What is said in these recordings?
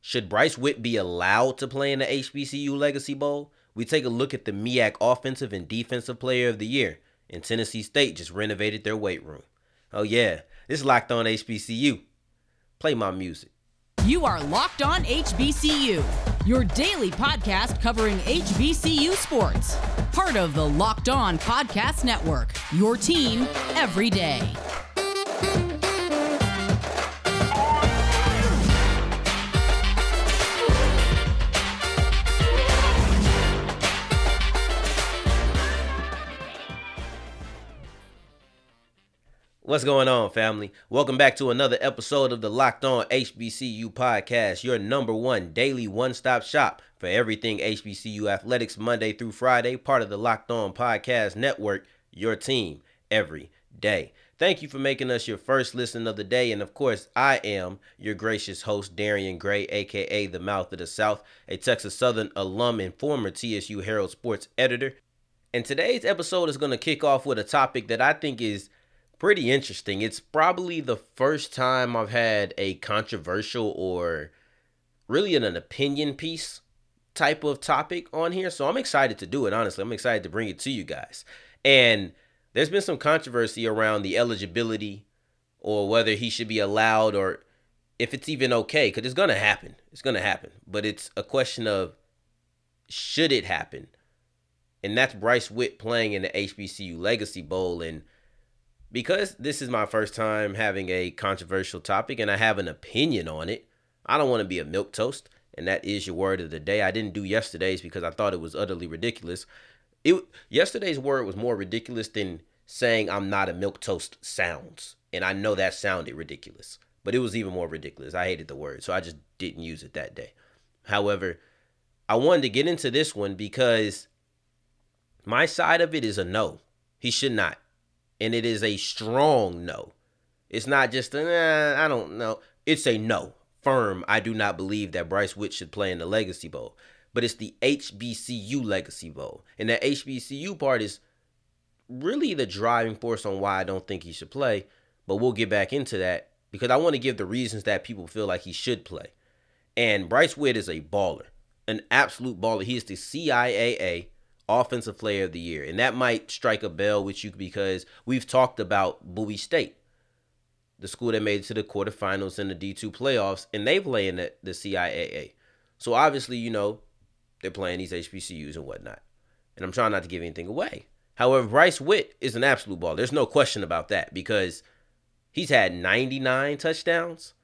Should Bryce Whitt be allowed to play in the HBCU Legacy Bowl? We take a look at the MEAC Offensive and Defensive Player of the Year, and Tennessee State just renovated their weight room. Oh, yeah, this is Locked On HBCU. Play my music. You are Locked On HBCU, your daily podcast covering HBCU sports. Part of the Locked On Podcast Network, your team every day. What's going on, family? Welcome back to another episode of the Locked On HBCU podcast, your number one daily one stop shop for everything HBCU athletics, Monday through Friday, part of the Locked On Podcast Network, your team every day. Thank you for making us your first listen of the day. And of course, I am your gracious host, Darian Gray, aka the Mouth of the South, a Texas Southern alum and former TSU Herald sports editor. And today's episode is going to kick off with a topic that I think is pretty interesting. It's probably the first time I've had a controversial or really an, opinion piece type of topic on here. So I'm excited to do it, honestly. I'm excited to bring it to you guys. And there's been some controversy around the eligibility or whether he should be allowed or if it's even okay, because it's going to happen. It's going to happen. But it's a question of should it happen? And that's Bryce Whitt playing in the HBCU Legacy Bowl. And because this is my first time having a controversial topic and I have an opinion on it, I don't want to be a milquetoast. And that is your word of the day. I didn't do yesterday's because I thought it was utterly ridiculous. It yesterday's word was more ridiculous than saying I'm not a milquetoast sounds. And I know that sounded ridiculous, but it was even more ridiculous. I hated the word, so I just didn't use it that day. However, I wanted to get into this one because my side of it is a no. He should not and it is a strong no. It's not just a, eh, I don't know. It's a no. Firm, I do not believe that Bryce Whitt should play in the Legacy Bowl. But it's the HBCU Legacy Bowl. And the HBCU part is really the driving force on why I don't think he should play. But we'll get back into that because I want to give the reasons that people feel like he should play. And Bryce Whitt is a baller, an absolute baller. He is the CIAA offensive player of the year. And that might strike a bell with you because we've talked about Bowie State, the school that made it to the quarterfinals in the D2 playoffs, and they play in the, the CIAA. So obviously, you know, they're playing these HBCUs and whatnot. And I'm trying not to give anything away. However, Bryce Whitt is an absolute ball. There's no question about that because he's had 99 touchdowns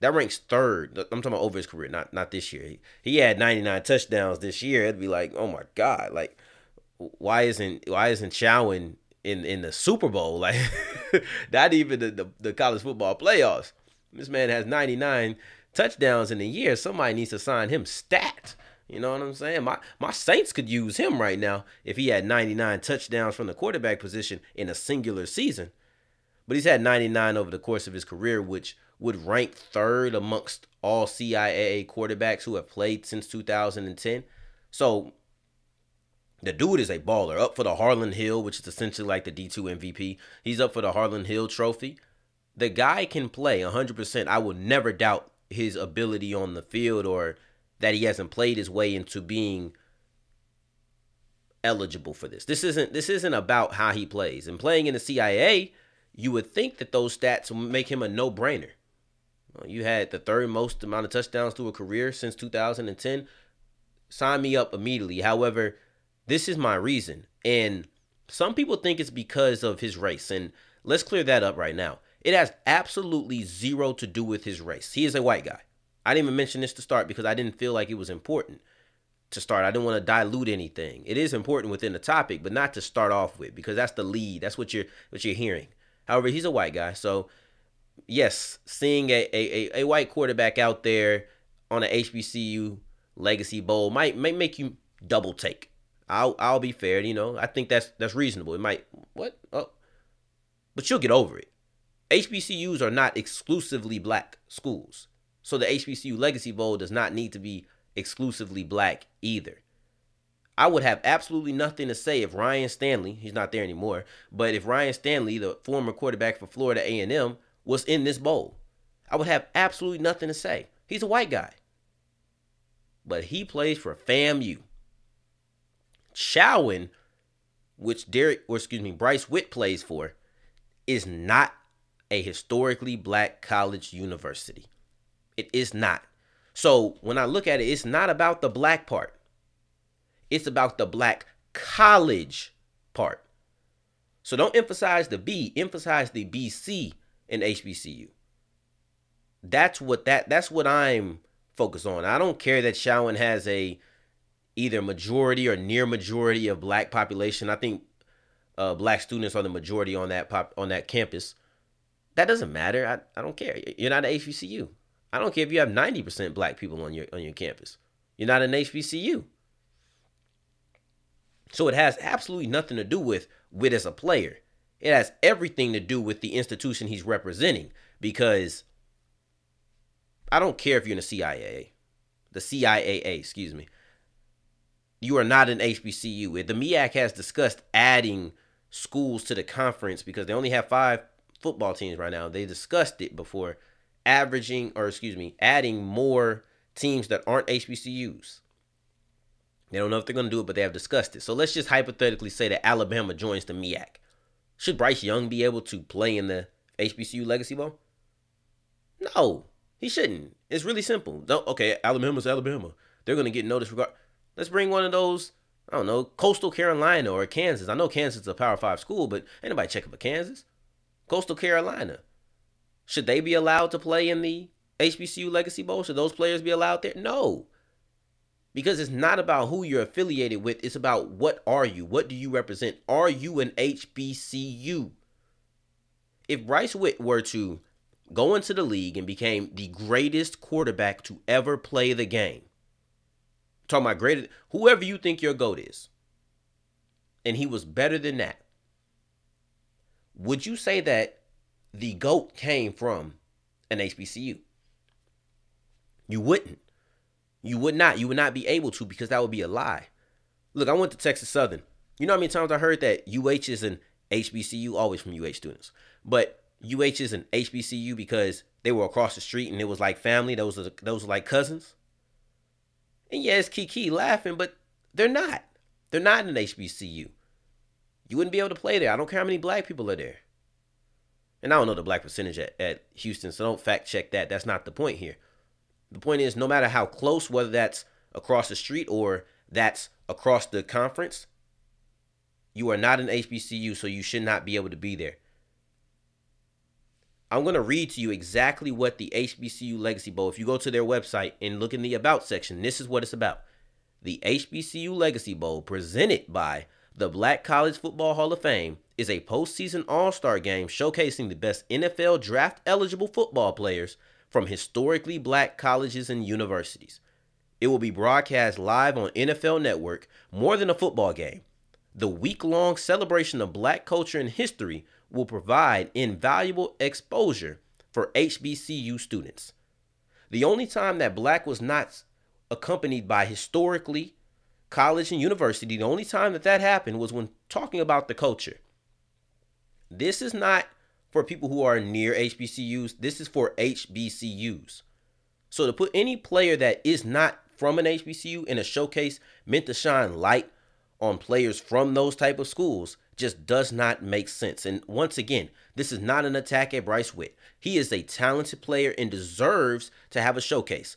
that ranks third. I'm talking about over his career, not not this year. He, he had 99 touchdowns this year. It'd be like, oh my god, like why isn't why isn't Chowan in in the Super Bowl? Like not even the, the, the college football playoffs. This man has 99 touchdowns in a year. Somebody needs to sign him stat. You know what I'm saying? My my Saints could use him right now if he had 99 touchdowns from the quarterback position in a singular season. But he's had 99 over the course of his career, which would rank third amongst all CIAA quarterbacks who have played since 2010. So the dude is a baller. Up for the Harlan Hill, which is essentially like the D2 MVP. He's up for the Harlan Hill trophy. The guy can play 100%. I will never doubt his ability on the field or that he hasn't played his way into being eligible for this. This isn't this isn't about how he plays. And playing in the CIA, you would think that those stats will make him a no-brainer. Uh, you had the third most amount of touchdowns through a career since 2010. Sign me up immediately. However, this is my reason. And some people think it's because of his race. And let's clear that up right now. It has absolutely zero to do with his race. He is a white guy. I didn't even mention this to start because I didn't feel like it was important to start. I didn't want to dilute anything. It is important within the topic, but not to start off with because that's the lead. That's what you're what you're hearing. However, he's a white guy, so yes, seeing a, a, a white quarterback out there on an HBCU Legacy Bowl might might make you double take. I'll I'll be fair, you know. I think that's that's reasonable. It might what? Oh. But you'll get over it. HBCUs are not exclusively black schools. So the HBCU Legacy Bowl does not need to be exclusively black either. I would have absolutely nothing to say if Ryan Stanley, he's not there anymore, but if Ryan Stanley, the former quarterback for Florida A&M, was in this bowl. I would have absolutely nothing to say. He's a white guy. but he plays for FAMU. Chowan, which Derek, or excuse me, Bryce Whitt plays for, is not a historically black college university. It is not. So when I look at it, it's not about the black part. It's about the black college part. So don't emphasize the B, emphasize the BC in HBCU. That's what that that's what I'm focused on. I don't care that Chowan has a either majority or near majority of black population. I think uh, black students are the majority on that pop on that campus. That doesn't matter. I, I don't care. You're not an HBCU. I don't care if you have 90% black people on your on your campus. You're not an HBCU. So it has absolutely nothing to do with with as a player. It has everything to do with the institution he's representing because I don't care if you're in the CIA, the CIAA, excuse me. You are not an HBCU. The MEAC has discussed adding schools to the conference because they only have five football teams right now. They discussed it before averaging, or excuse me, adding more teams that aren't HBCUs. They don't know if they're going to do it, but they have discussed it. So let's just hypothetically say that Alabama joins the MEAC. Should Bryce Young be able to play in the HBCU Legacy Bowl? No, he shouldn't. It's really simple. Don't, okay, Alabama's Alabama. They're going to get notice regard. Let's bring one of those, I don't know, Coastal Carolina or Kansas. I know Kansas is a Power 5 school, but anybody check for Kansas? Coastal Carolina. Should they be allowed to play in the HBCU Legacy Bowl? Should those players be allowed there? No. Because it's not about who you're affiliated with, it's about what are you? What do you represent? Are you an HBCU? If Bryce Whitt were to go into the league and became the greatest quarterback to ever play the game, talking about greatest, whoever you think your GOAT is, and he was better than that, would you say that the GOAT came from an HBCU? You wouldn't. You would not. You would not be able to because that would be a lie. Look, I went to Texas Southern. You know how many times I heard that UH is an HBCU, always from UH students. But UH is an HBCU because they were across the street and it was like family. Those are those are like cousins. And it's Kiki laughing, but they're not. They're not in an HBCU. You wouldn't be able to play there. I don't care how many black people are there. And I don't know the black percentage at, at Houston, so don't fact check that. That's not the point here. The point is, no matter how close, whether that's across the street or that's across the conference, you are not an HBCU, so you should not be able to be there. I'm going to read to you exactly what the HBCU Legacy Bowl, if you go to their website and look in the About section, this is what it's about. The HBCU Legacy Bowl, presented by the Black College Football Hall of Fame is a postseason all star game showcasing the best NFL draft eligible football players from historically black colleges and universities. It will be broadcast live on NFL Network more than a football game. The week long celebration of black culture and history will provide invaluable exposure for HBCU students. The only time that black was not accompanied by historically college and university, the only time that that happened was when talking about the culture. This is not for people who are near HBCUs. This is for HBCUs. So to put any player that is not from an HBCU in a showcase meant to shine light on players from those type of schools just does not make sense. And once again, this is not an attack at Bryce Whitt. He is a talented player and deserves to have a showcase.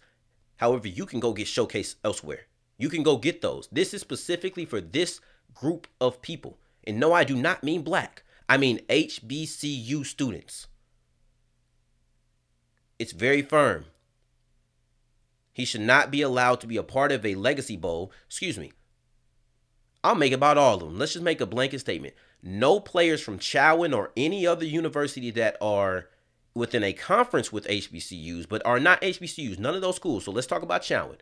However, you can go get showcase elsewhere. You can go get those. This is specifically for this group of people. And no, I do not mean black. I mean HBCU students. It's very firm. He should not be allowed to be a part of a legacy bowl. Excuse me. I'll make about all of them. Let's just make a blanket statement. No players from Chowan or any other university that are within a conference with HBCUs, but are not HBCUs, none of those schools. So let's talk about Chowan.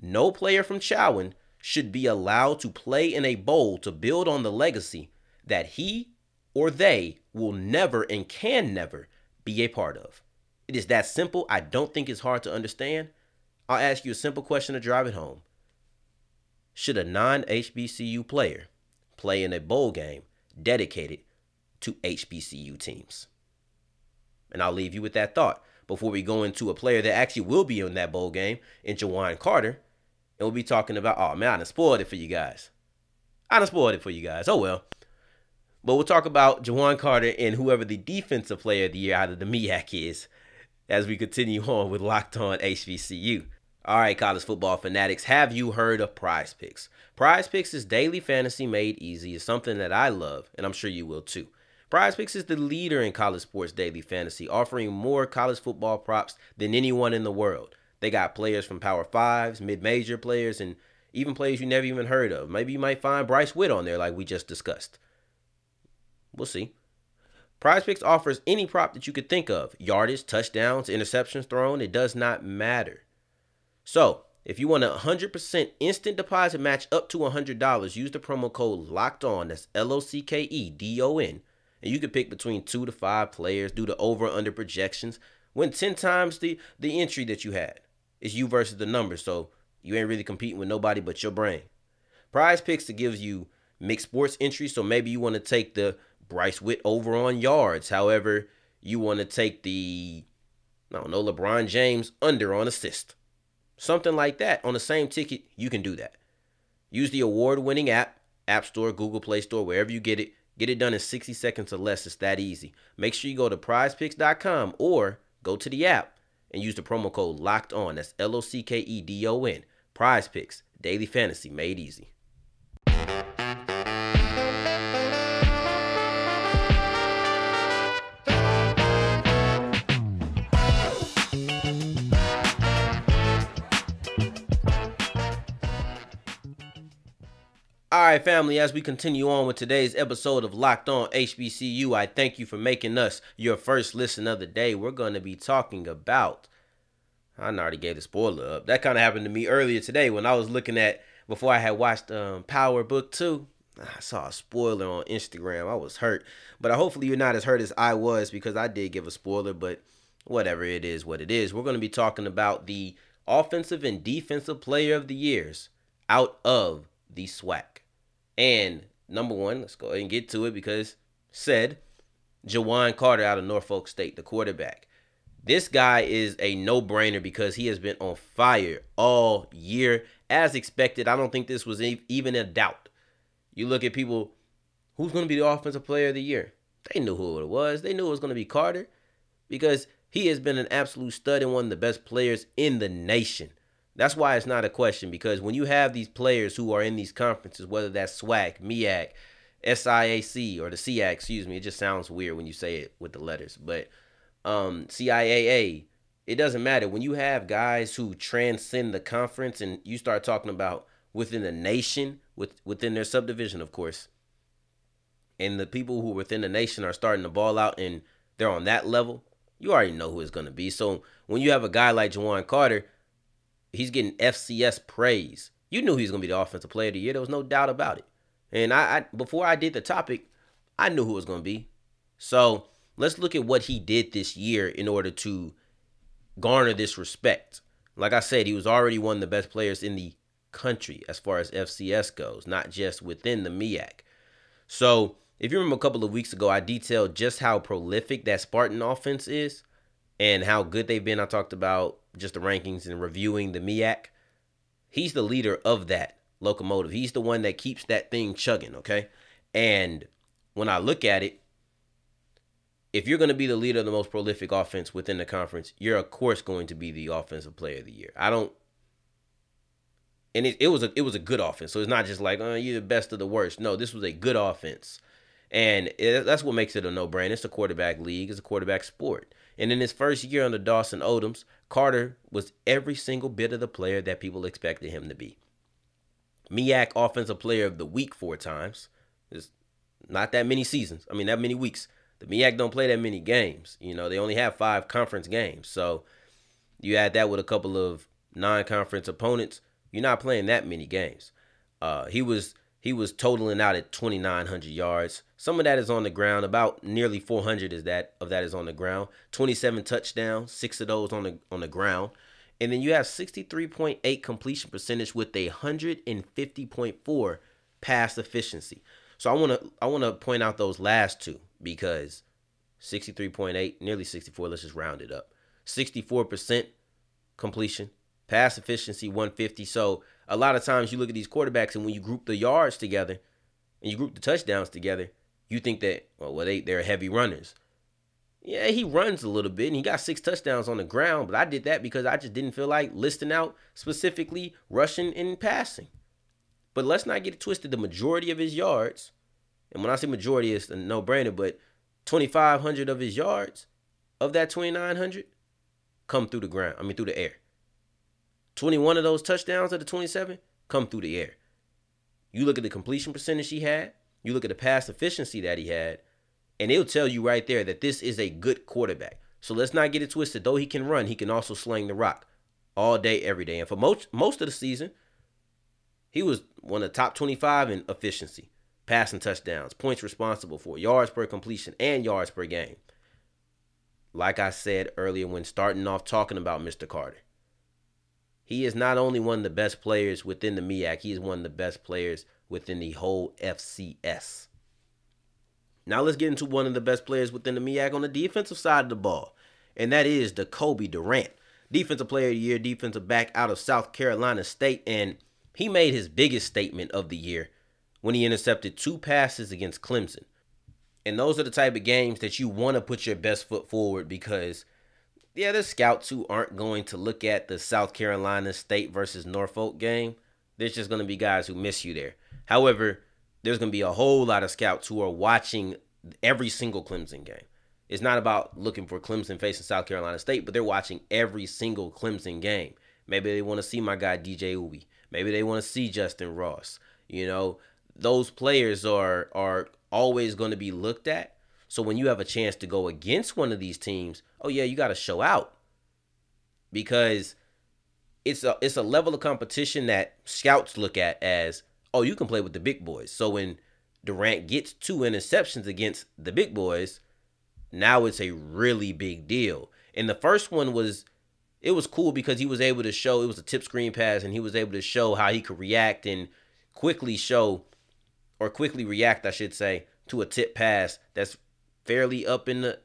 No player from Chowan should be allowed to play in a bowl to build on the legacy that he or they will never and can never be a part of. It is that simple. I don't think it's hard to understand. I'll ask you a simple question to drive it home. Should a non HBCU player play in a bowl game dedicated to HBCU teams? And I'll leave you with that thought before we go into a player that actually will be in that bowl game in Juwan Carter and we'll be talking about. Oh man, I done spoiled it for you guys. I done spoiled it for you guys. Oh well. But we'll talk about Juwan Carter and whoever the defensive player of the year out of the MEAC is as we continue on with Locked On HBCU. All right, college football fanatics, have you heard of Prize Picks? Prize Picks is daily fantasy made easy. It's something that I love, and I'm sure you will too. Prize Picks is the leader in college sports daily fantasy, offering more college football props than anyone in the world. They got players from Power Fives, mid major players, and even players you never even heard of. Maybe you might find Bryce Whitt on there, like we just discussed. We'll see. Prize Picks offers any prop that you could think of yardage, touchdowns, interceptions thrown. It does not matter. So, if you want a 100% instant deposit match up to $100, use the promo code LOCKED ON. That's L O C K E D O N. And you can pick between two to five players, do the over under projections, win 10 times the, the entry that you had. It's you versus the number, so you ain't really competing with nobody but your brain. Prize Picks to gives you mixed sports entries, so maybe you want to take the Bryce Whitt over on yards. However, you want to take the, I don't know, LeBron James under on assist. Something like that on the same ticket, you can do that. Use the award winning app, App Store, Google Play Store, wherever you get it. Get it done in 60 seconds or less. It's that easy. Make sure you go to prizepicks.com or go to the app and use the promo code locked on. That's L O C K E D O N. Prize Picks, daily fantasy made easy. All right, family, as we continue on with today's episode of Locked On HBCU, I thank you for making us your first listen of the day. We're going to be talking about. I already gave the spoiler up. That kind of happened to me earlier today when I was looking at, before I had watched um, Power Book 2. I saw a spoiler on Instagram. I was hurt. But hopefully you're not as hurt as I was because I did give a spoiler. But whatever it is, what it is. We're going to be talking about the offensive and defensive player of the years out of the SWAC. And number one, let's go ahead and get to it because said Juwan Carter out of Norfolk State, the quarterback. This guy is a no-brainer because he has been on fire all year, as expected. I don't think this was even a doubt. You look at people, who's going to be the offensive player of the year? They knew who it was. They knew it was going to be Carter because he has been an absolute stud and one of the best players in the nation. That's why it's not a question because when you have these players who are in these conferences, whether that's SWAC, MEAC, SIAC, or the SEAC, excuse me, it just sounds weird when you say it with the letters, but um, CIAA, it doesn't matter. When you have guys who transcend the conference and you start talking about within the nation, with within their subdivision, of course, and the people who within the nation are starting to ball out and they're on that level, you already know who it's going to be. So when you have a guy like Juwan Carter, he's getting FCS praise. You knew he was gonna be the offensive player of the year. There was no doubt about it. And I, I before I did the topic, I knew who was gonna be. So let's look at what he did this year in order to garner this respect. Like I said, he was already one of the best players in the country as far as FCS goes, not just within the MEAC. So if you remember a couple of weeks ago, I detailed just how prolific that Spartan offense is and how good they've been. I talked about just the rankings and reviewing the MEAC. He's the leader of that locomotive. He's the one that keeps that thing chugging, okay? And when I look at it, if you're going to be the leader of the most prolific offense within the conference, you're of course going to be the offensive player of the year. I don't and it, it was a it was a good offense. So it's not just like, oh, you're the best of the worst. No, this was a good offense. And it, that's what makes it a no-brainer. It's a quarterback league. It's a quarterback sport. And in his first year under Dawson Odums, Carter was every single bit of the player that people expected him to be. MEAC Offensive Player of the Week four times. There's not that many seasons. I mean, that many weeks. The MEAC don't play that many games. You know, they only have five conference games. So you add that with a couple of non-conference opponents, you're not playing that many games. Uh, he was he was totaling out at 2,900 yards. Some of that is on the ground. About nearly 400 is that of that is on the ground. 27 touchdowns, six of those on the on the ground. And then you have 63.8 completion percentage with a 150.4 pass efficiency. So I want to I want to point out those last two because 63.8, nearly 64, let's just round it up. 64% completion pass efficiency 150. So a lot of times you look at these quarterbacks and when you group the yards together and you group the touchdowns together, you think that well, well they they're heavy runners. Yeah, he runs a little bit and he got six touchdowns on the ground, but I did that because I just didn't feel like listing out specifically rushing and passing. But let's not get it twisted. The majority of his yards, and when I say majority, it's a no brainer, but 2,500 of his yards, of that 2,900, come through the ground. I mean, through the air. 21 of those touchdowns of the 27 come through the air. You look at the completion percentage he had, you look at the pass efficiency that he had, and it'll tell you right there that this is a good quarterback. So let's not get it twisted. Though he can run, he can also sling the rock all day, every day. And for most most of the season, he was one of the top 25 in efficiency, passing touchdowns, points responsible for, yards per completion, and yards per game. Like I said earlier when starting off talking about Mr. Carter, he is not only one of the best players within the MEAC, he is one of the best players within the whole FCS. Now let's get into one of the best players within the MEAC on the defensive side of the ball, and that is Decobie Durant, defensive player of the year, defensive back out of South Carolina State, and he made his biggest statement of the year when he intercepted two passes against Clemson. And those are the type of games that you want to put your best foot forward because – yeah, there's scouts who aren't going to look at the South Carolina State versus Norfolk game. There's just going to be guys who miss you there. However, there's going to be a whole lot of scouts who are watching every single Clemson game. It's not about looking for Clemson facing South Carolina State, but they're watching every single Clemson game. Maybe they want to see my guy DJ Ubi. Maybe they want to see Justin Ross. You know, those players are are always going to be looked at. So when you have a chance to go against one of these teams, oh yeah, you got to show out because it's a it's a level of competition that scouts look at as oh you can play with the big boys. So when Durant gets two interceptions against the big boys, now it's a really big deal. And the first one was it was cool because he was able to show it was a tip screen pass and he was able to show how he could react and quickly show or quickly react I should say to a tip pass that's fairly up in the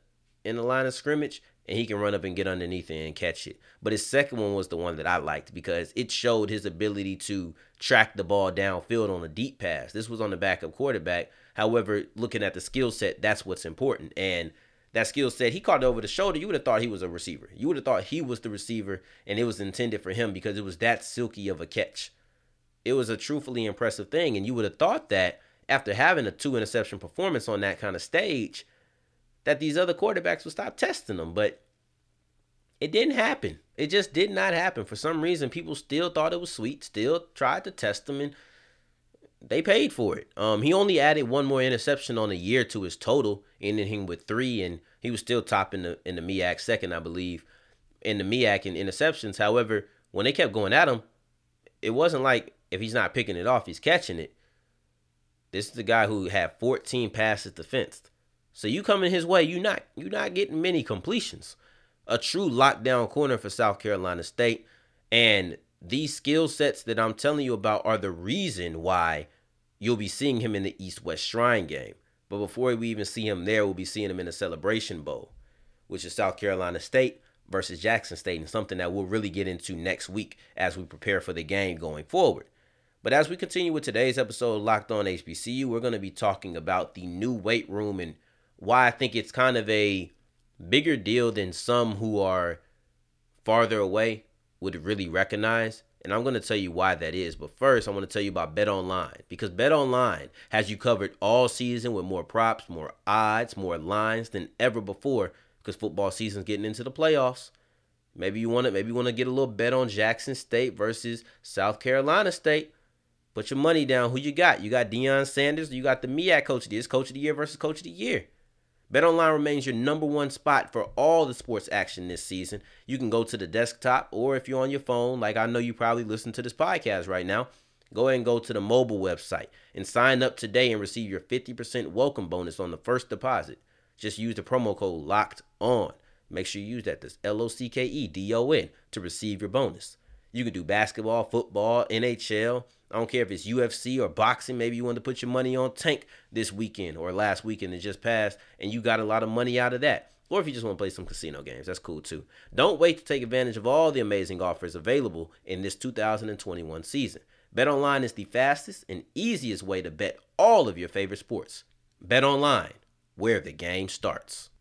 in the line of scrimmage and he can run up and get underneath it and catch it. But his second one was the one that I liked because it showed his ability to track the ball downfield on a deep pass. This was on the backup quarterback. However, looking at the skill set, that's what's important. And that skill set, he caught it over the shoulder. You would have thought he was a receiver. You would have thought he was the receiver and it was intended for him because it was that silky of a catch. It was a truthfully impressive thing. And you would have thought that after having a two interception performance on that kind of stage, that these other quarterbacks would stop testing them, but it didn't happen. It just did not happen. For some reason, people still thought it was sweet, still tried to test them, and they paid for it. Um, he only added one more interception on a year to his total, ending him with three, and he was still top in the in the MEAC second, I believe, in the MEAC in interceptions. However, when they kept going at him, it wasn't like if he's not picking it off, he's catching it. This is the guy who had 14 passes defensed. So you coming his way, you not you not getting many completions. A true lockdown corner for South Carolina State. And these skill sets that I'm telling you about are the reason why you'll be seeing him in the East West Shrine game. But before we even see him there, we'll be seeing him in the Celebration Bowl, which is South Carolina State versus Jackson State, and something that we'll really get into next week as we prepare for the game going forward. But as we continue with today's episode of Locked On HBCU, we're going to be talking about the new weight room and why I think it's kind of a bigger deal than some who are farther away would really recognize. And I'm going to tell you why that is. But first, I want to tell you about Bet Online because Bet Online has you covered all season with more props, more odds, more lines than ever before because football season's getting into the playoffs. Maybe you want to maybe you want to get a little bet on Jackson State versus South Carolina State. Put your money down. Who you got? You got Deion Sanders. You got the MEAC coach of the year. Coach of the year versus coach of the year. BetOnline remains your number one spot for all the sports action this season. You can go to the desktop, or if you're on your phone, like I know you probably listen to this podcast right now, go ahead and go to the mobile website and sign up today and receive your 50% welcome bonus on the first deposit. Just use the promo code LOCKED ON. Make sure you use that. That's L O C K E D O N to receive your bonus. You can do basketball, football, NHL, I don't care if it's UFC or boxing. Maybe you want to put your money on Tank this weekend or last weekend that just passed, and you got a lot of money out of that. Or if you just want to play some casino games, that's cool too. Don't wait to take advantage of all the amazing offers available in this 2021 season. BetOnline is the fastest and easiest way to bet all of your favorite sports. BetOnline, where the game starts.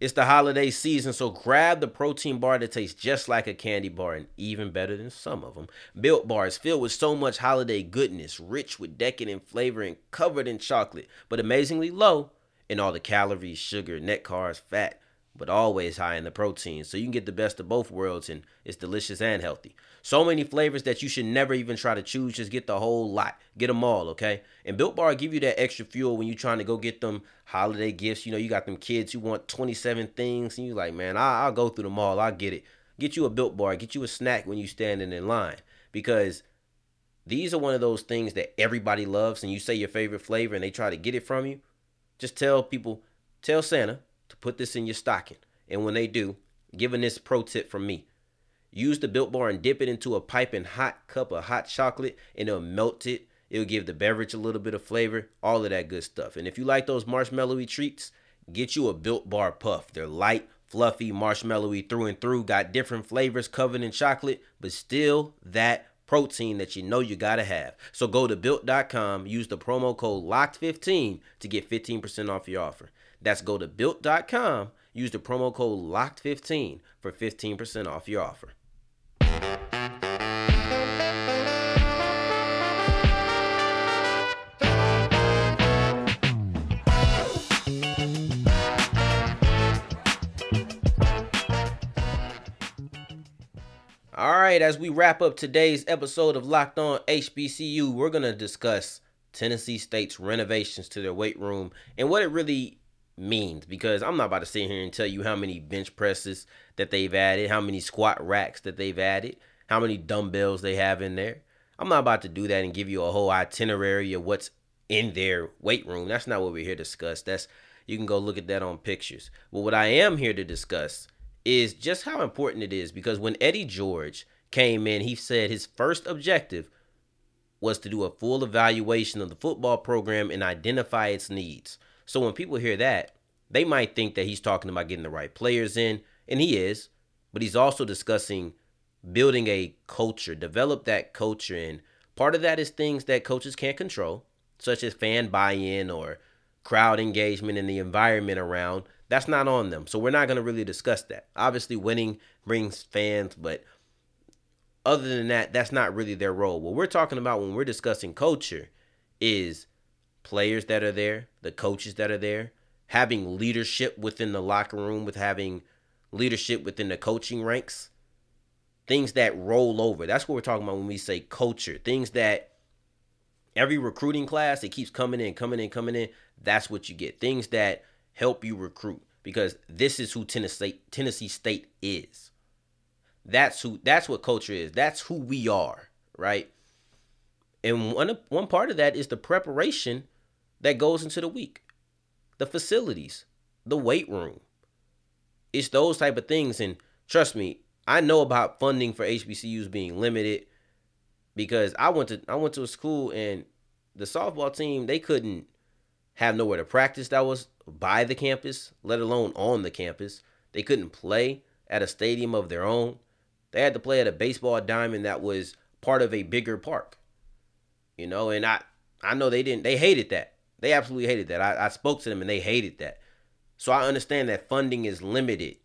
It's the holiday season, so grab the protein bar that tastes just like a candy bar and even better than some of them. Built Bar is filled with so much holiday goodness, rich with decadent flavor and covered in chocolate, but amazingly low in all the calories, sugar, net carbs, fat, but always high in the protein. So you can get the best of both worlds and it's delicious and healthy. So many flavors that you should never even try to choose. Just get the whole lot. Get them all, okay? And Built Bar give you that extra fuel when you're trying to go get them holiday gifts. You know, you got them kids who want 27 things and you're like, man, I'll, I'll go through them all. I'll get it. Get you a Built Bar. Get you a snack when you're standing in line because these are one of those things that everybody loves and you say your favorite flavor and they try to get it from you. Just tell people, tell Santa to put this in your stocking. And when they do, giving this pro tip from me. Use the built bar and dip it into a piping hot cup of hot chocolate and it'll melt it. It'll give the beverage a little bit of flavor, all of that good stuff. And if you like those marshmallowy treats, get you a built bar puff. They're light, fluffy, marshmallowy through and through, got different flavors covered in chocolate, but still that protein that you know you gotta have. So go to built.com, use the promo code LOCKED15 to get 15% off your offer. That's go to built.com, use the promo code LOCKED15 for 15% off your offer. All right, as we wrap up today's episode of Locked On HBCU, we're going to discuss Tennessee State's renovations to their weight room and what it really means because I'm not about to sit here and tell you how many bench presses that they've added, how many squat racks that they've added, how many dumbbells they have in there. I'm not about to do that and give you a whole itinerary of what's in their weight room. That's not what we're here to discuss. That's you can go look at that on pictures. But what I am here to discuss is just how important it is because when Eddie George came in, he said his first objective was to do a full evaluation of the football program and identify its needs. So when people hear that, they might think that he's talking about getting the right players in, and he is, but he's also discussing building a culture, develop that culture. And part of that is things that coaches can't control, such as fan buy in or crowd engagement and the environment around. That's not on them. So we're not going to really discuss that. Obviously, winning brings fans, but other than that, that's not really their role. What we're talking about when we're discussing culture is players that are there, the coaches that are there, having leadership within the locker room, with having leadership within the coaching ranks, things that roll over. That's what we're talking about when we say culture. Things that every recruiting class it keeps coming in, coming in, coming in. That's what you get. Things that help you recruit because this is who Tennessee Tennessee State is. That's who that's what culture is. That's who we are, right? And one one part of that is the preparation that goes into the week. The facilities, the weight room. It's those type of things and trust me, I know about funding for HBCUs being limited because I went to I went to a school and the softball team they couldn't have nowhere to practice that was by the campus, let alone on the campus. They couldn't play at a stadium of their own. They had to play at a baseball diamond that was part of a bigger park. You know, and I I know they didn't they hated that. They absolutely hated that. I, I spoke to them and they hated that. So I understand that funding is limited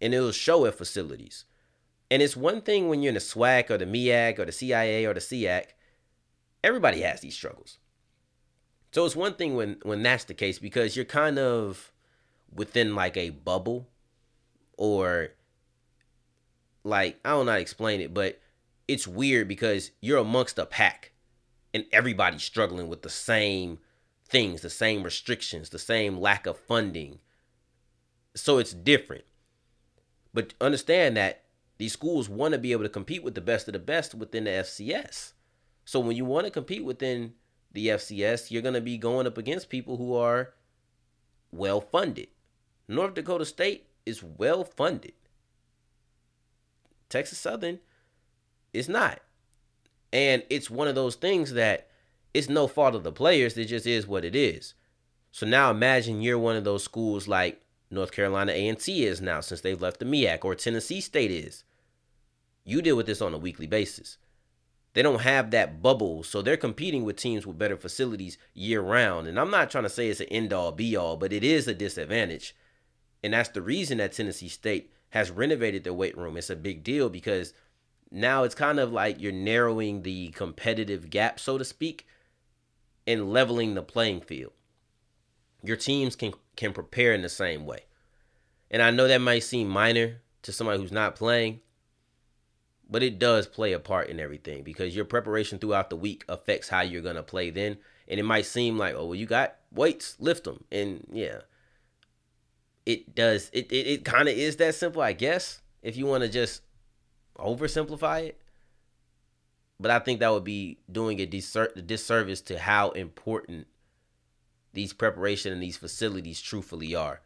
and it'll show at facilities. And it's one thing when you're in the SWAC or the MEAC or the CIA or the SEAC, everybody has these struggles. So it's one thing when when that's the case because you're kind of within like a bubble or like I don't know how to explain it, but it's weird because you're amongst a pack and everybody's struggling with the same things, the same restrictions, the same lack of funding. So it's different. But understand that these schools want to be able to compete with the best of the best within the FCS. So when you want to compete within the FCS, you're going to be going up against people who are well funded. North Dakota State is well funded. Texas Southern is not. And it's one of those things that it's no fault of the players, it just is what it is. So now imagine you're one of those schools like North Carolina A&T is now since they've left the MEAC or Tennessee State is. You deal with this on a weekly basis. They don't have that bubble, so they're competing with teams with better facilities year round. And I'm not trying to say it's an end all be all, but it is a disadvantage. And that's the reason that Tennessee State has renovated their weight room. It's a big deal because now it's kind of like you're narrowing the competitive gap, so to speak, and leveling the playing field. Your teams can can prepare in the same way. And I know that might seem minor to somebody who's not playing, but it does play a part in everything because your preparation throughout the week affects how you're going to play then. And it might seem like, oh, well, you got weights, lift them. And yeah, it does. It, it, it kind of is that simple, I guess, if you want to just oversimplify it. But I think that would be doing a disservice to how important these preparation and these facilities truthfully are.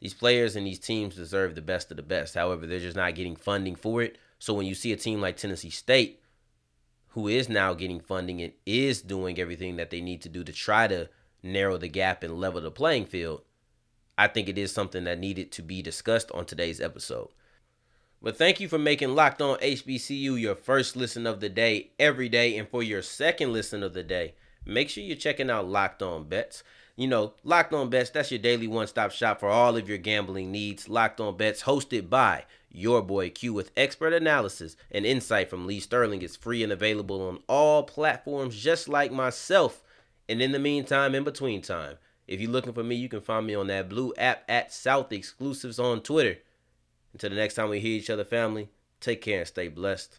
These players and these teams deserve the best of the best. However, they're just not getting funding for it. So when you see a team like Tennessee State, who is now getting funding and is doing everything that they need to do to try to narrow the gap and level the playing field, I think it is something that needed to be discussed on today's episode. But thank you for making Locked On HBCU your first listen of the day every day. And for your second listen of the day, make sure you're checking out Locked On Bets. You know, Locked On Bets, that's your daily one stop shop for all of your gambling needs. Locked On Bets, hosted by your boy Q with expert analysis and insight from Lee Sterling is free and available on all platforms just like myself. And in the meantime, in between time, if you're looking for me, you can find me on that blue app at South Exclusives on Twitter. Until the next time we hear each other, family, take care and stay blessed.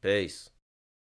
Peace.